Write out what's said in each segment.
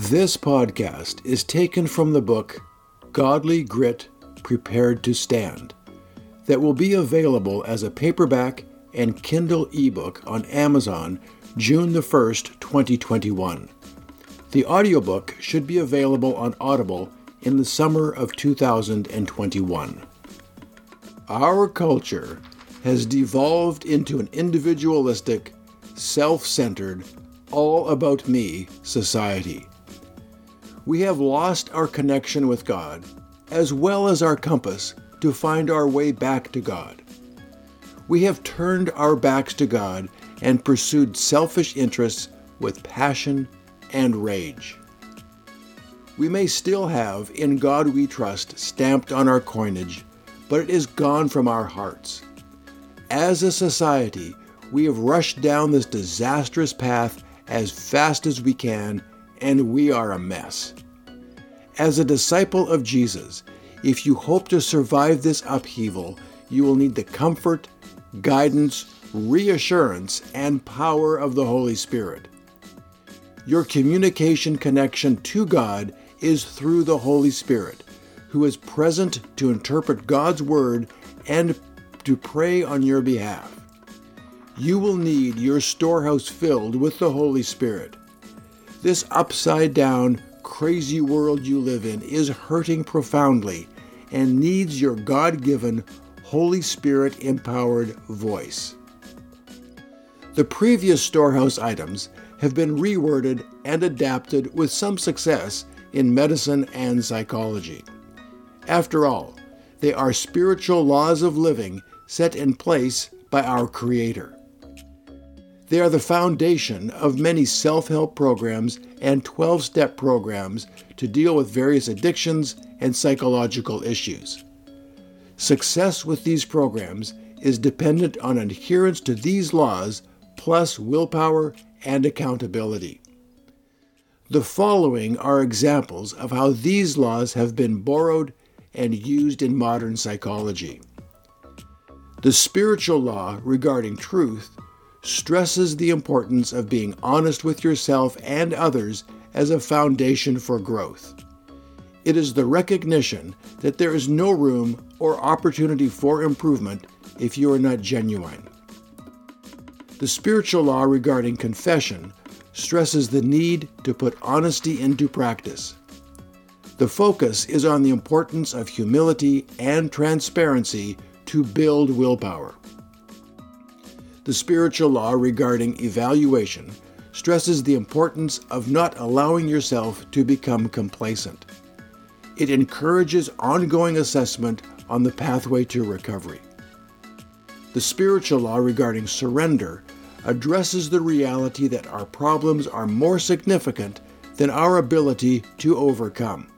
This podcast is taken from the book Godly Grit Prepared to Stand, that will be available as a paperback and Kindle ebook on Amazon June the 1st, 2021. The audiobook should be available on Audible in the summer of 2021. Our culture has devolved into an individualistic, self centered, all about me society. We have lost our connection with God, as well as our compass, to find our way back to God. We have turned our backs to God and pursued selfish interests with passion and rage. We may still have In God We Trust stamped on our coinage, but it is gone from our hearts. As a society, we have rushed down this disastrous path as fast as we can, and we are a mess. As a disciple of Jesus, if you hope to survive this upheaval, you will need the comfort, guidance, reassurance, and power of the Holy Spirit. Your communication connection to God is through the Holy Spirit, who is present to interpret God's Word and to pray on your behalf. You will need your storehouse filled with the Holy Spirit. This upside down, crazy world you live in is hurting profoundly and needs your God given, Holy Spirit empowered voice. The previous storehouse items have been reworded and adapted with some success in medicine and psychology. After all, they are spiritual laws of living set in place by our Creator. They are the foundation of many self help programs and 12 step programs to deal with various addictions and psychological issues. Success with these programs is dependent on adherence to these laws plus willpower and accountability. The following are examples of how these laws have been borrowed and used in modern psychology. The spiritual law regarding truth stresses the importance of being honest with yourself and others as a foundation for growth. It is the recognition that there is no room or opportunity for improvement if you are not genuine. The spiritual law regarding confession stresses the need to put honesty into practice. The focus is on the importance of humility and transparency to build willpower. The spiritual law regarding evaluation stresses the importance of not allowing yourself to become complacent. It encourages ongoing assessment on the pathway to recovery. The spiritual law regarding surrender addresses the reality that our problems are more significant than our ability to overcome.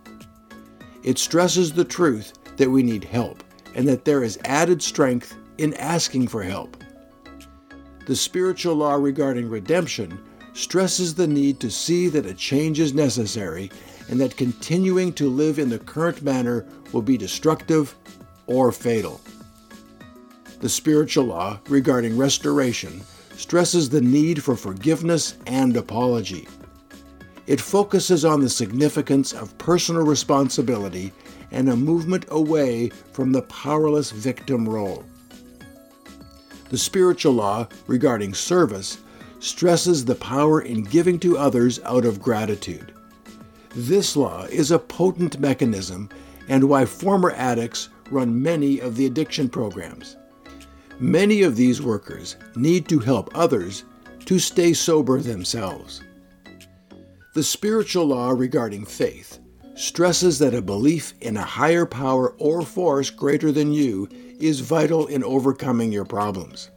It stresses the truth that we need help and that there is added strength in asking for help. The spiritual law regarding redemption stresses the need to see that a change is necessary and that continuing to live in the current manner will be destructive or fatal. The spiritual law regarding restoration stresses the need for forgiveness and apology. It focuses on the significance of personal responsibility and a movement away from the powerless victim role. The spiritual law regarding service stresses the power in giving to others out of gratitude. This law is a potent mechanism and why former addicts run many of the addiction programs. Many of these workers need to help others to stay sober themselves. The spiritual law regarding faith stresses that a belief in a higher power or force greater than you is vital in overcoming your problems.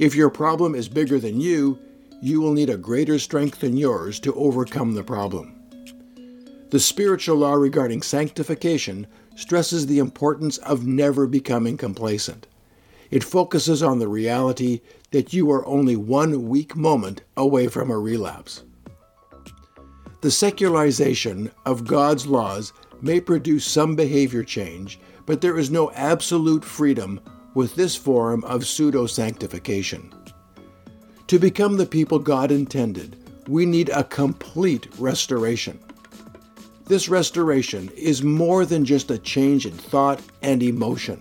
If your problem is bigger than you, you will need a greater strength than yours to overcome the problem. The spiritual law regarding sanctification stresses the importance of never becoming complacent. It focuses on the reality that you are only one weak moment away from a relapse. The secularization of God's laws may produce some behavior change, but there is no absolute freedom with this form of pseudo sanctification. To become the people God intended, we need a complete restoration. This restoration is more than just a change in thought and emotion,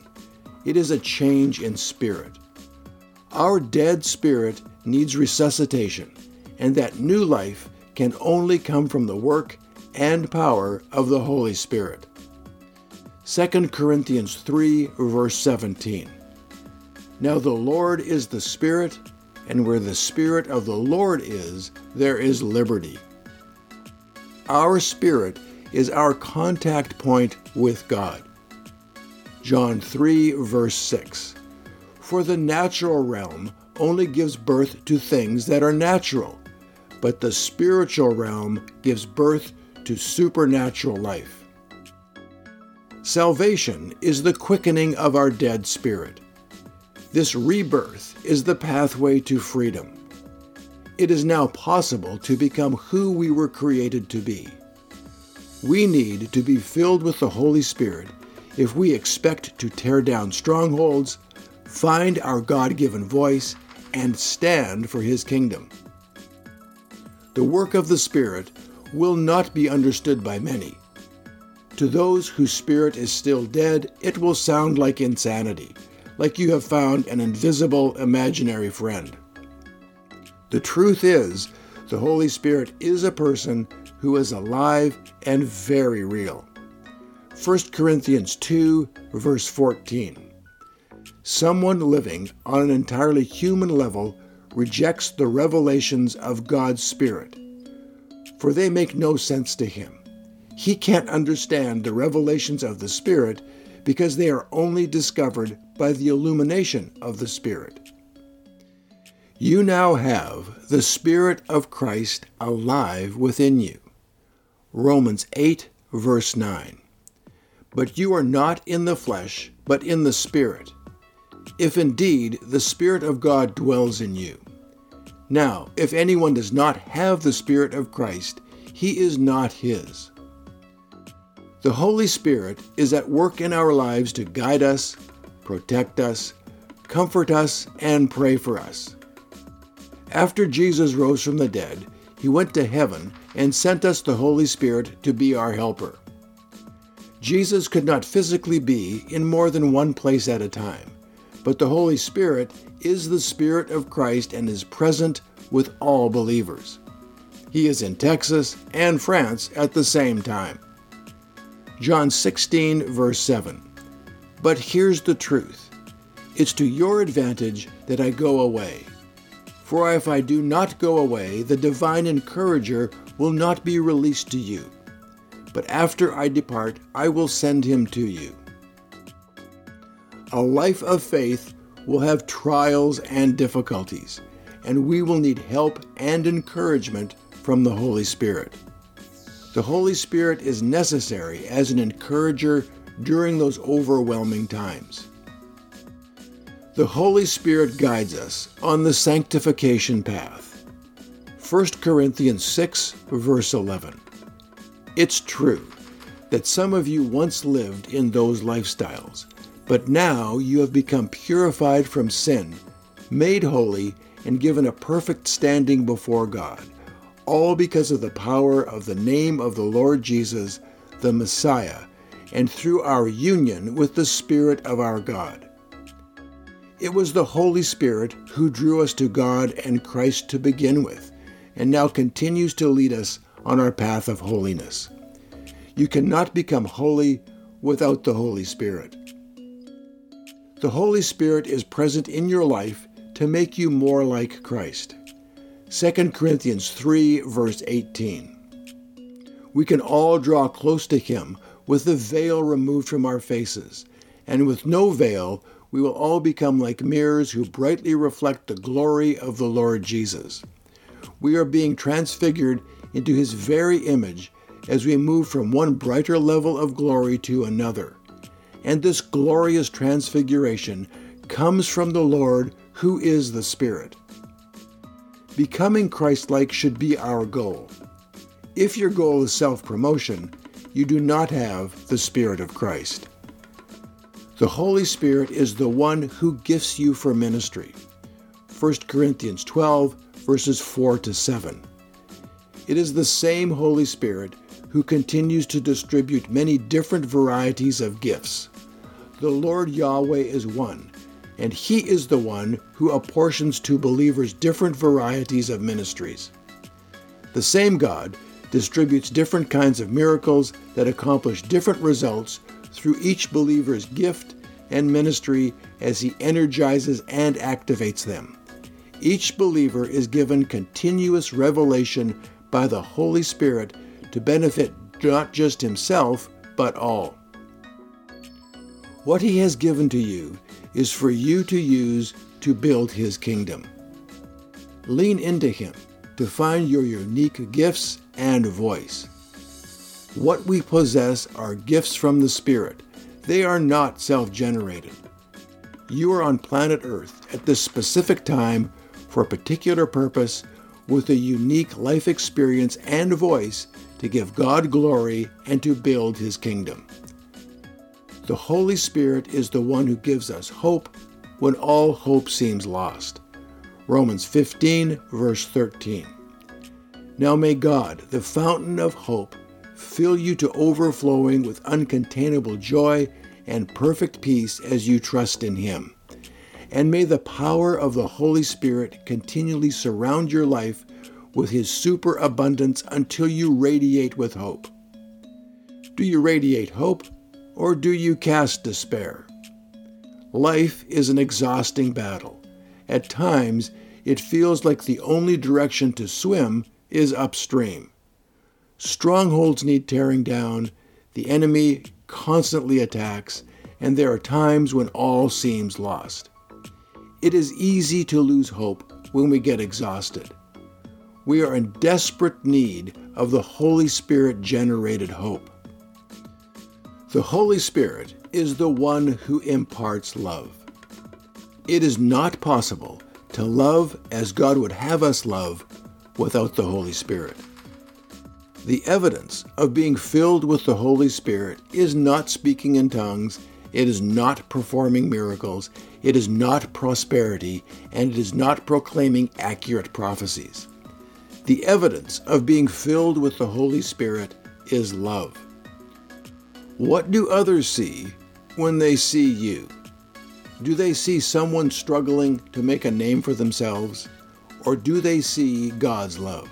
it is a change in spirit. Our dead spirit needs resuscitation, and that new life can only come from the work and power of the Holy Spirit. 2 Corinthians 3, verse 17. Now the Lord is the Spirit, and where the Spirit of the Lord is, there is liberty. Our spirit is our contact point with God. John 3, verse 6. For the natural realm only gives birth to things that are natural, but the spiritual realm gives birth to supernatural life. Salvation is the quickening of our dead spirit. This rebirth is the pathway to freedom. It is now possible to become who we were created to be. We need to be filled with the Holy Spirit if we expect to tear down strongholds, find our God given voice, and stand for His kingdom. The work of the Spirit will not be understood by many. To those whose spirit is still dead, it will sound like insanity, like you have found an invisible imaginary friend. The truth is, the Holy Spirit is a person who is alive and very real. 1 Corinthians 2, verse 14. Someone living on an entirely human level rejects the revelations of God's Spirit, for they make no sense to him. He can't understand the revelations of the Spirit because they are only discovered by the illumination of the Spirit. You now have the Spirit of Christ alive within you. Romans 8, verse 9. But you are not in the flesh, but in the Spirit, if indeed the Spirit of God dwells in you. Now, if anyone does not have the Spirit of Christ, he is not his. The Holy Spirit is at work in our lives to guide us, protect us, comfort us, and pray for us. After Jesus rose from the dead, he went to heaven and sent us the Holy Spirit to be our helper. Jesus could not physically be in more than one place at a time, but the Holy Spirit is the Spirit of Christ and is present with all believers. He is in Texas and France at the same time. John 16, verse 7. But here's the truth it's to your advantage that I go away. For if I do not go away, the divine encourager will not be released to you. But after I depart, I will send him to you. A life of faith will have trials and difficulties, and we will need help and encouragement from the Holy Spirit. The Holy Spirit is necessary as an encourager during those overwhelming times. The Holy Spirit guides us on the sanctification path. 1 Corinthians 6, verse 11. It's true that some of you once lived in those lifestyles, but now you have become purified from sin, made holy, and given a perfect standing before God, all because of the power of the name of the Lord Jesus, the Messiah, and through our union with the Spirit of our God. It was the Holy Spirit who drew us to God and Christ to begin with and now continues to lead us on our path of holiness. You cannot become holy without the Holy Spirit. The Holy Spirit is present in your life to make you more like Christ. 2 Corinthians 3, verse 18. We can all draw close to Him with the veil removed from our faces, and with no veil, we will all become like mirrors who brightly reflect the glory of the Lord Jesus we are being transfigured into his very image as we move from one brighter level of glory to another. And this glorious transfiguration comes from the Lord who is the Spirit. Becoming Christ like should be our goal. If your goal is self promotion, you do not have the Spirit of Christ. The Holy Spirit is the one who gifts you for ministry. 1 Corinthians 12, verses 4 to 7. It is the same Holy Spirit who continues to distribute many different varieties of gifts. The Lord Yahweh is one, and He is the one who apportions to believers different varieties of ministries. The same God distributes different kinds of miracles that accomplish different results through each believer's gift and ministry as he energizes and activates them. Each believer is given continuous revelation by the Holy Spirit to benefit not just himself, but all. What he has given to you is for you to use to build his kingdom. Lean into him to find your unique gifts and voice. What we possess are gifts from the Spirit. They are not self generated. You are on planet Earth at this specific time for a particular purpose with a unique life experience and voice to give God glory and to build His kingdom. The Holy Spirit is the one who gives us hope when all hope seems lost. Romans 15, verse 13. Now may God, the fountain of hope, fill you to overflowing with uncontainable joy and perfect peace as you trust in Him. And may the power of the Holy Spirit continually surround your life with His superabundance until you radiate with hope. Do you radiate hope or do you cast despair? Life is an exhausting battle. At times, it feels like the only direction to swim is upstream. Strongholds need tearing down, the enemy constantly attacks, and there are times when all seems lost. It is easy to lose hope when we get exhausted. We are in desperate need of the Holy Spirit generated hope. The Holy Spirit is the one who imparts love. It is not possible to love as God would have us love without the Holy Spirit. The evidence of being filled with the Holy Spirit is not speaking in tongues, it is not performing miracles, it is not prosperity, and it is not proclaiming accurate prophecies. The evidence of being filled with the Holy Spirit is love. What do others see when they see you? Do they see someone struggling to make a name for themselves? or do they see God's love?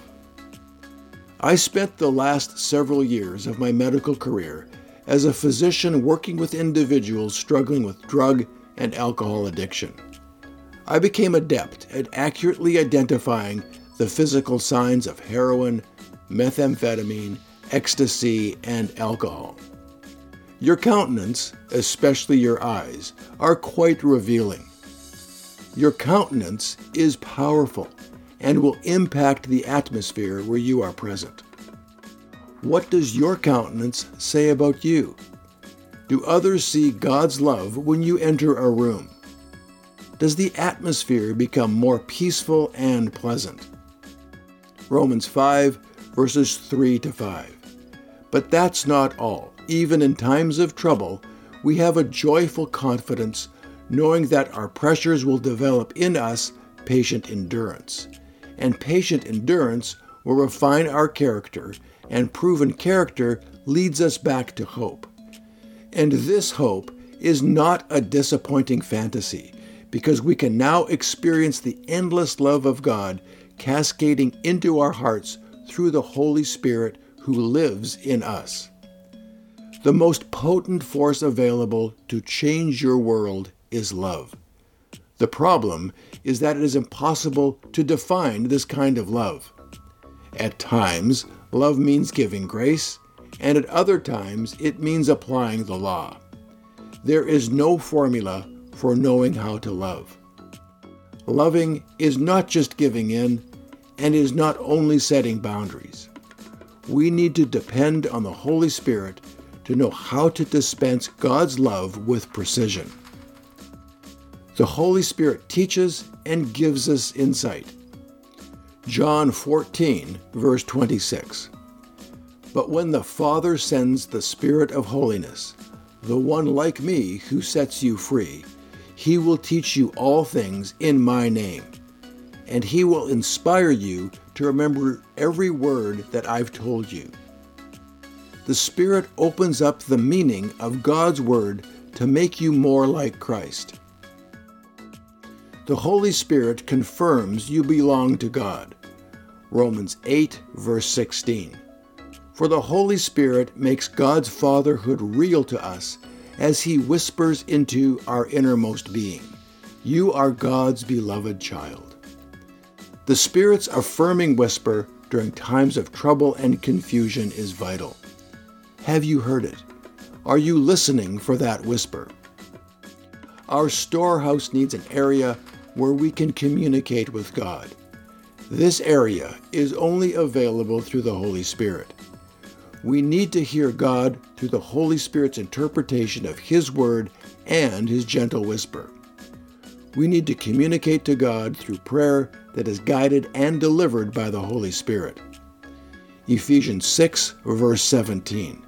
I spent the last several years of my medical career as a physician working with individuals struggling with drug and alcohol addiction. I became adept at accurately identifying the physical signs of heroin, methamphetamine, ecstasy, and alcohol. Your countenance, especially your eyes, are quite revealing. Your countenance is powerful and will impact the atmosphere where you are present. What does your countenance say about you? Do others see God's love when you enter a room? Does the atmosphere become more peaceful and pleasant? Romans 5, verses 3 to 5. But that's not all. Even in times of trouble, we have a joyful confidence knowing that our pressures will develop in us patient endurance and patient endurance will refine our character, and proven character leads us back to hope. And this hope is not a disappointing fantasy, because we can now experience the endless love of God cascading into our hearts through the Holy Spirit who lives in us. The most potent force available to change your world is love. The problem is that it is impossible to define this kind of love. At times, love means giving grace, and at other times, it means applying the law. There is no formula for knowing how to love. Loving is not just giving in, and is not only setting boundaries. We need to depend on the Holy Spirit to know how to dispense God's love with precision. The Holy Spirit teaches and gives us insight. John 14, verse 26. But when the Father sends the Spirit of holiness, the one like me who sets you free, he will teach you all things in my name, and he will inspire you to remember every word that I've told you. The Spirit opens up the meaning of God's Word to make you more like Christ. The Holy Spirit confirms you belong to God. Romans 8, verse 16. For the Holy Spirit makes God's fatherhood real to us as He whispers into our innermost being You are God's beloved child. The Spirit's affirming whisper during times of trouble and confusion is vital. Have you heard it? Are you listening for that whisper? Our storehouse needs an area where we can communicate with God. This area is only available through the Holy Spirit. We need to hear God through the Holy Spirit's interpretation of His Word and His gentle whisper. We need to communicate to God through prayer that is guided and delivered by the Holy Spirit. Ephesians 6, verse 17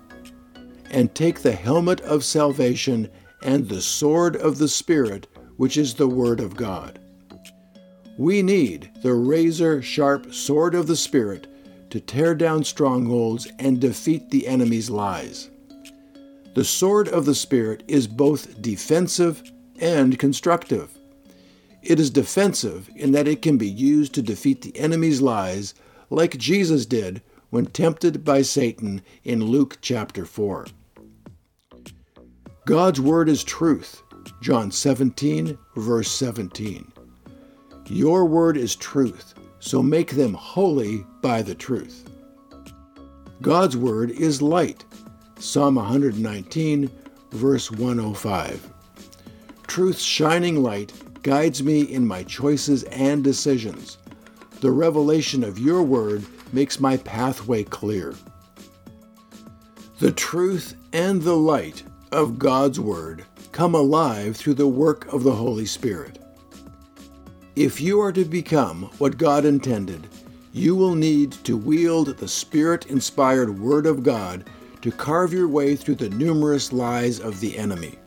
and take the helmet of salvation and the sword of the Spirit, which is the Word of God. We need the razor sharp sword of the Spirit to tear down strongholds and defeat the enemy's lies. The sword of the Spirit is both defensive and constructive. It is defensive in that it can be used to defeat the enemy's lies, like Jesus did when tempted by Satan in Luke chapter 4. God's word is truth. John 17, verse 17. Your word is truth, so make them holy by the truth. God's word is light. Psalm 119, verse 105. Truth's shining light guides me in my choices and decisions. The revelation of your word makes my pathway clear. The truth and the light of God's Word come alive through the work of the Holy Spirit. If you are to become what God intended, you will need to wield the Spirit inspired Word of God to carve your way through the numerous lies of the enemy.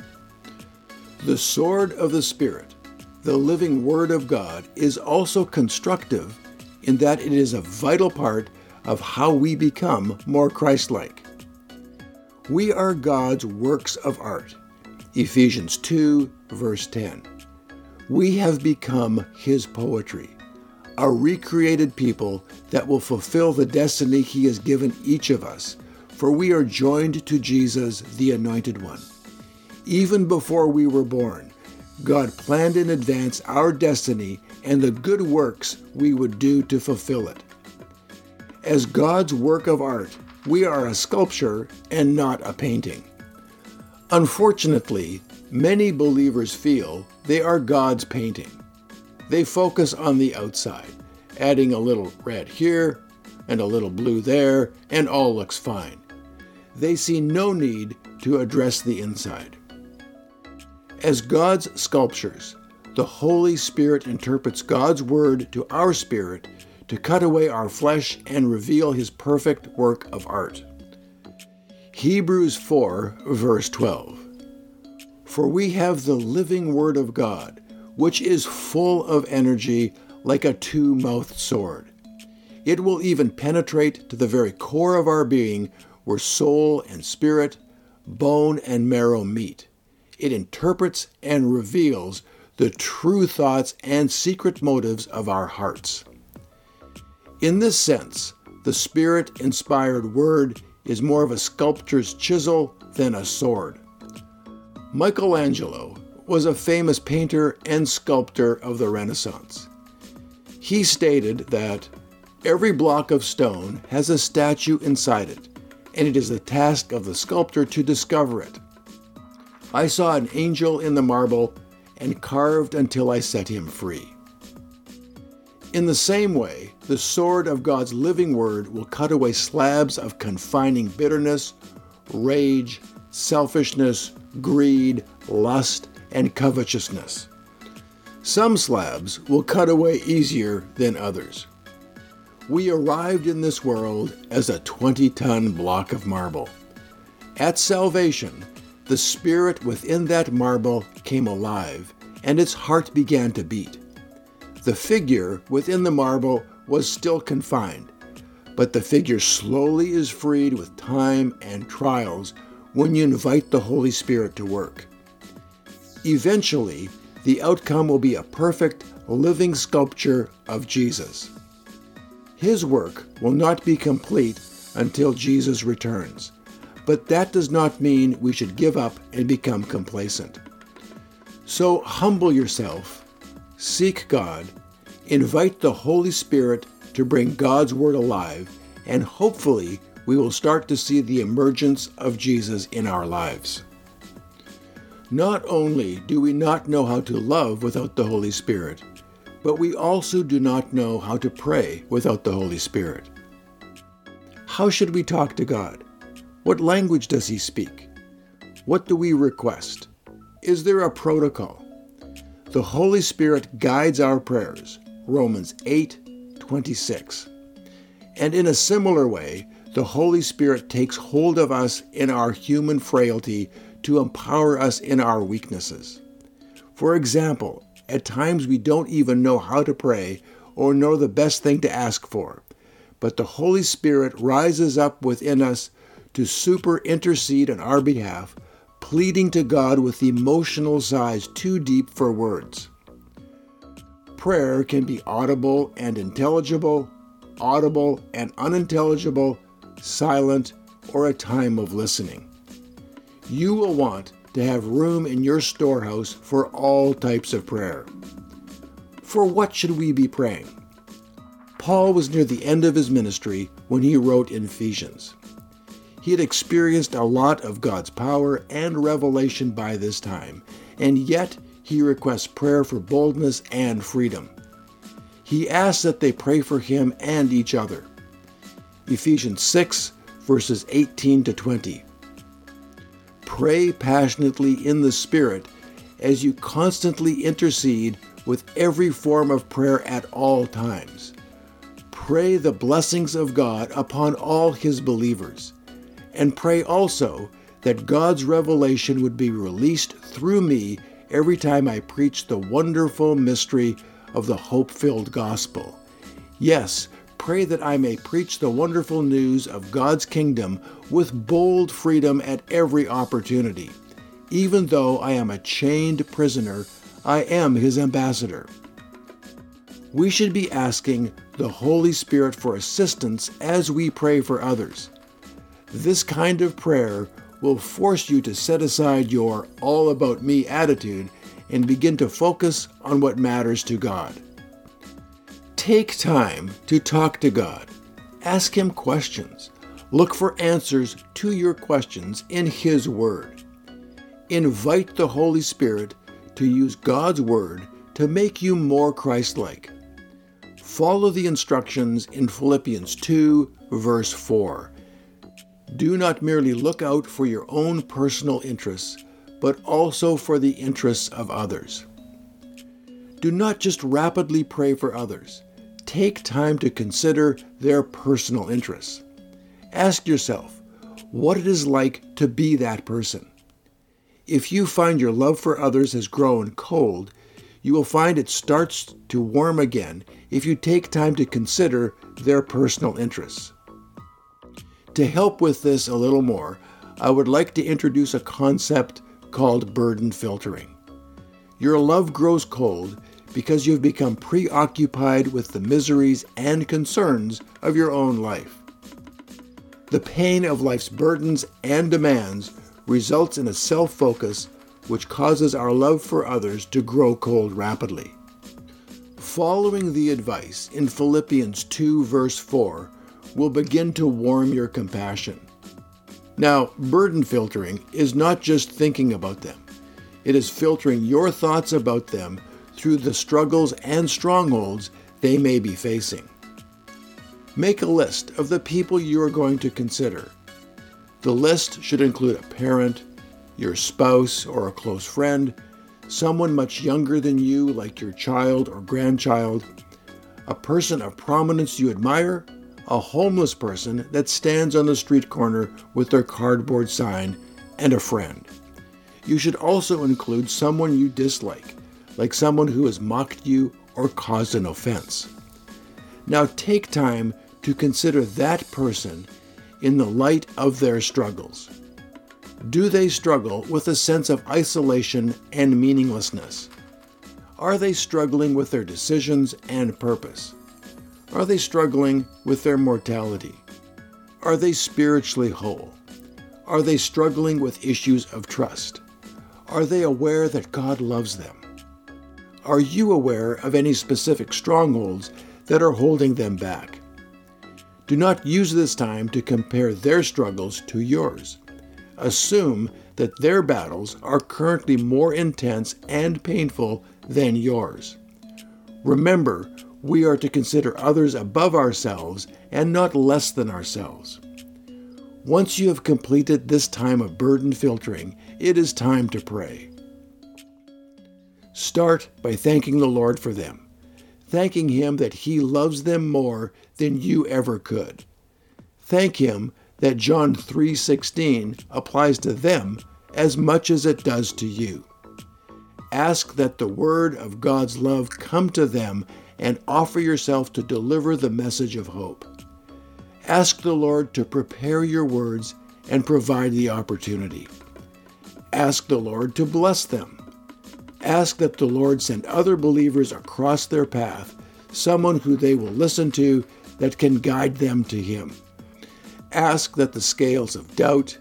The sword of the Spirit, the living Word of God, is also constructive in that it is a vital part of how we become more Christ like. We are God's works of art. Ephesians 2, verse 10. We have become His poetry, a recreated people that will fulfill the destiny He has given each of us, for we are joined to Jesus, the Anointed One. Even before we were born, God planned in advance our destiny and the good works we would do to fulfill it. As God's work of art, we are a sculpture and not a painting. Unfortunately, many believers feel they are God's painting. They focus on the outside, adding a little red here and a little blue there, and all looks fine. They see no need to address the inside. As God's sculptures, the Holy Spirit interprets God's Word to our spirit to cut away our flesh and reveal his perfect work of art. Hebrews 4, verse 12. For we have the living Word of God, which is full of energy like a two mouthed sword. It will even penetrate to the very core of our being, where soul and spirit, bone and marrow meet. It interprets and reveals the true thoughts and secret motives of our hearts. In this sense, the Spirit inspired Word is more of a sculptor's chisel than a sword. Michelangelo was a famous painter and sculptor of the Renaissance. He stated that every block of stone has a statue inside it, and it is the task of the sculptor to discover it. I saw an angel in the marble and carved until I set him free. In the same way, the sword of God's living word will cut away slabs of confining bitterness, rage, selfishness, greed, lust, and covetousness. Some slabs will cut away easier than others. We arrived in this world as a 20 ton block of marble. At salvation, the spirit within that marble came alive, and its heart began to beat. The figure within the marble was still confined, but the figure slowly is freed with time and trials when you invite the Holy Spirit to work. Eventually, the outcome will be a perfect, living sculpture of Jesus. His work will not be complete until Jesus returns, but that does not mean we should give up and become complacent. So humble yourself, seek God, invite the Holy Spirit to bring God's Word alive, and hopefully we will start to see the emergence of Jesus in our lives. Not only do we not know how to love without the Holy Spirit, but we also do not know how to pray without the Holy Spirit. How should we talk to God? What language does He speak? What do we request? Is there a protocol? The Holy Spirit guides our prayers. Romans 8 26. And in a similar way, the Holy Spirit takes hold of us in our human frailty to empower us in our weaknesses. For example, at times we don't even know how to pray or know the best thing to ask for, but the Holy Spirit rises up within us to super intercede on our behalf, pleading to God with emotional sighs too deep for words. Prayer can be audible and intelligible, audible and unintelligible, silent, or a time of listening you will want to have room in your storehouse for all types of prayer. For what should we be praying? Paul was near the end of his ministry when he wrote in Ephesians. He had experienced a lot of God's power and revelation by this time, and yet he requests prayer for boldness and freedom. He asks that they pray for him and each other. Ephesians 6, verses 18 to 20. Pray passionately in the Spirit as you constantly intercede with every form of prayer at all times. Pray the blessings of God upon all His believers, and pray also that God's revelation would be released through me every time I preach the wonderful mystery of the hope filled gospel. Yes, pray that I may preach the wonderful news of God's kingdom with bold freedom at every opportunity. Even though I am a chained prisoner, I am his ambassador. We should be asking the Holy Spirit for assistance as we pray for others. This kind of prayer will force you to set aside your all about me attitude and begin to focus on what matters to God. Take time to talk to God. Ask Him questions. Look for answers to your questions in His Word. Invite the Holy Spirit to use God's Word to make you more Christ like. Follow the instructions in Philippians 2, verse 4. Do not merely look out for your own personal interests, but also for the interests of others. Do not just rapidly pray for others take time to consider their personal interests. Ask yourself what it is like to be that person. If you find your love for others has grown cold, you will find it starts to warm again if you take time to consider their personal interests. To help with this a little more, I would like to introduce a concept called burden filtering. Your love grows cold because you've become preoccupied with the miseries and concerns of your own life. The pain of life's burdens and demands results in a self focus which causes our love for others to grow cold rapidly. Following the advice in Philippians 2, verse 4, will begin to warm your compassion. Now, burden filtering is not just thinking about them, it is filtering your thoughts about them through the struggles and strongholds they may be facing. Make a list of the people you are going to consider. The list should include a parent, your spouse or a close friend, someone much younger than you, like your child or grandchild, a person of prominence you admire, a homeless person that stands on the street corner with their cardboard sign, and a friend. You should also include someone you dislike, like someone who has mocked you or caused an offense. Now take time to consider that person in the light of their struggles. Do they struggle with a sense of isolation and meaninglessness? Are they struggling with their decisions and purpose? Are they struggling with their mortality? Are they spiritually whole? Are they struggling with issues of trust? Are they aware that God loves them? Are you aware of any specific strongholds that are holding them back? Do not use this time to compare their struggles to yours. Assume that their battles are currently more intense and painful than yours. Remember, we are to consider others above ourselves and not less than ourselves. Once you have completed this time of burden filtering, it is time to pray. Start by thanking the Lord for them, thanking Him that He loves them more than you ever could. Thank Him that John 3:16 applies to them as much as it does to you. Ask that the word of God's love come to them and offer yourself to deliver the message of hope. Ask the Lord to prepare your words and provide the opportunity. Ask the Lord to bless them. Ask that the Lord send other believers across their path, someone who they will listen to that can guide them to Him. Ask that the scales of doubt,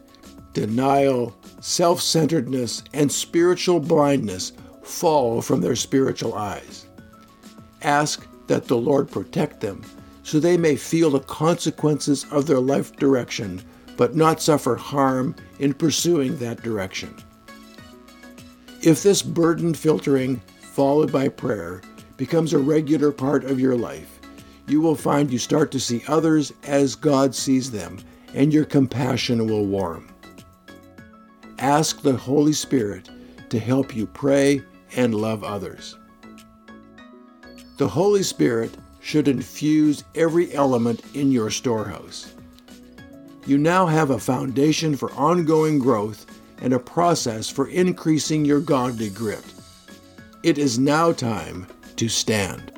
denial, self centeredness, and spiritual blindness fall from their spiritual eyes. Ask that the Lord protect them so they may feel the consequences of their life direction, but not suffer harm in pursuing that direction. If this burden filtering, followed by prayer, becomes a regular part of your life, you will find you start to see others as God sees them, and your compassion will warm. Ask the Holy Spirit to help you pray and love others. The Holy Spirit should infuse every element in your storehouse. You now have a foundation for ongoing growth and a process for increasing your godly grit. It is now time to stand.